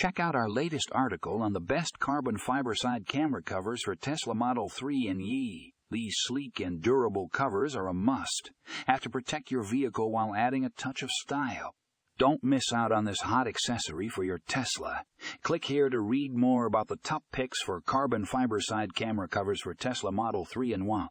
Check out our latest article on the best carbon fiber side camera covers for Tesla Model 3 and Y. These sleek and durable covers are a must. Have to protect your vehicle while adding a touch of style. Don't miss out on this hot accessory for your Tesla. Click here to read more about the top picks for carbon fiber side camera covers for Tesla Model 3 and 1.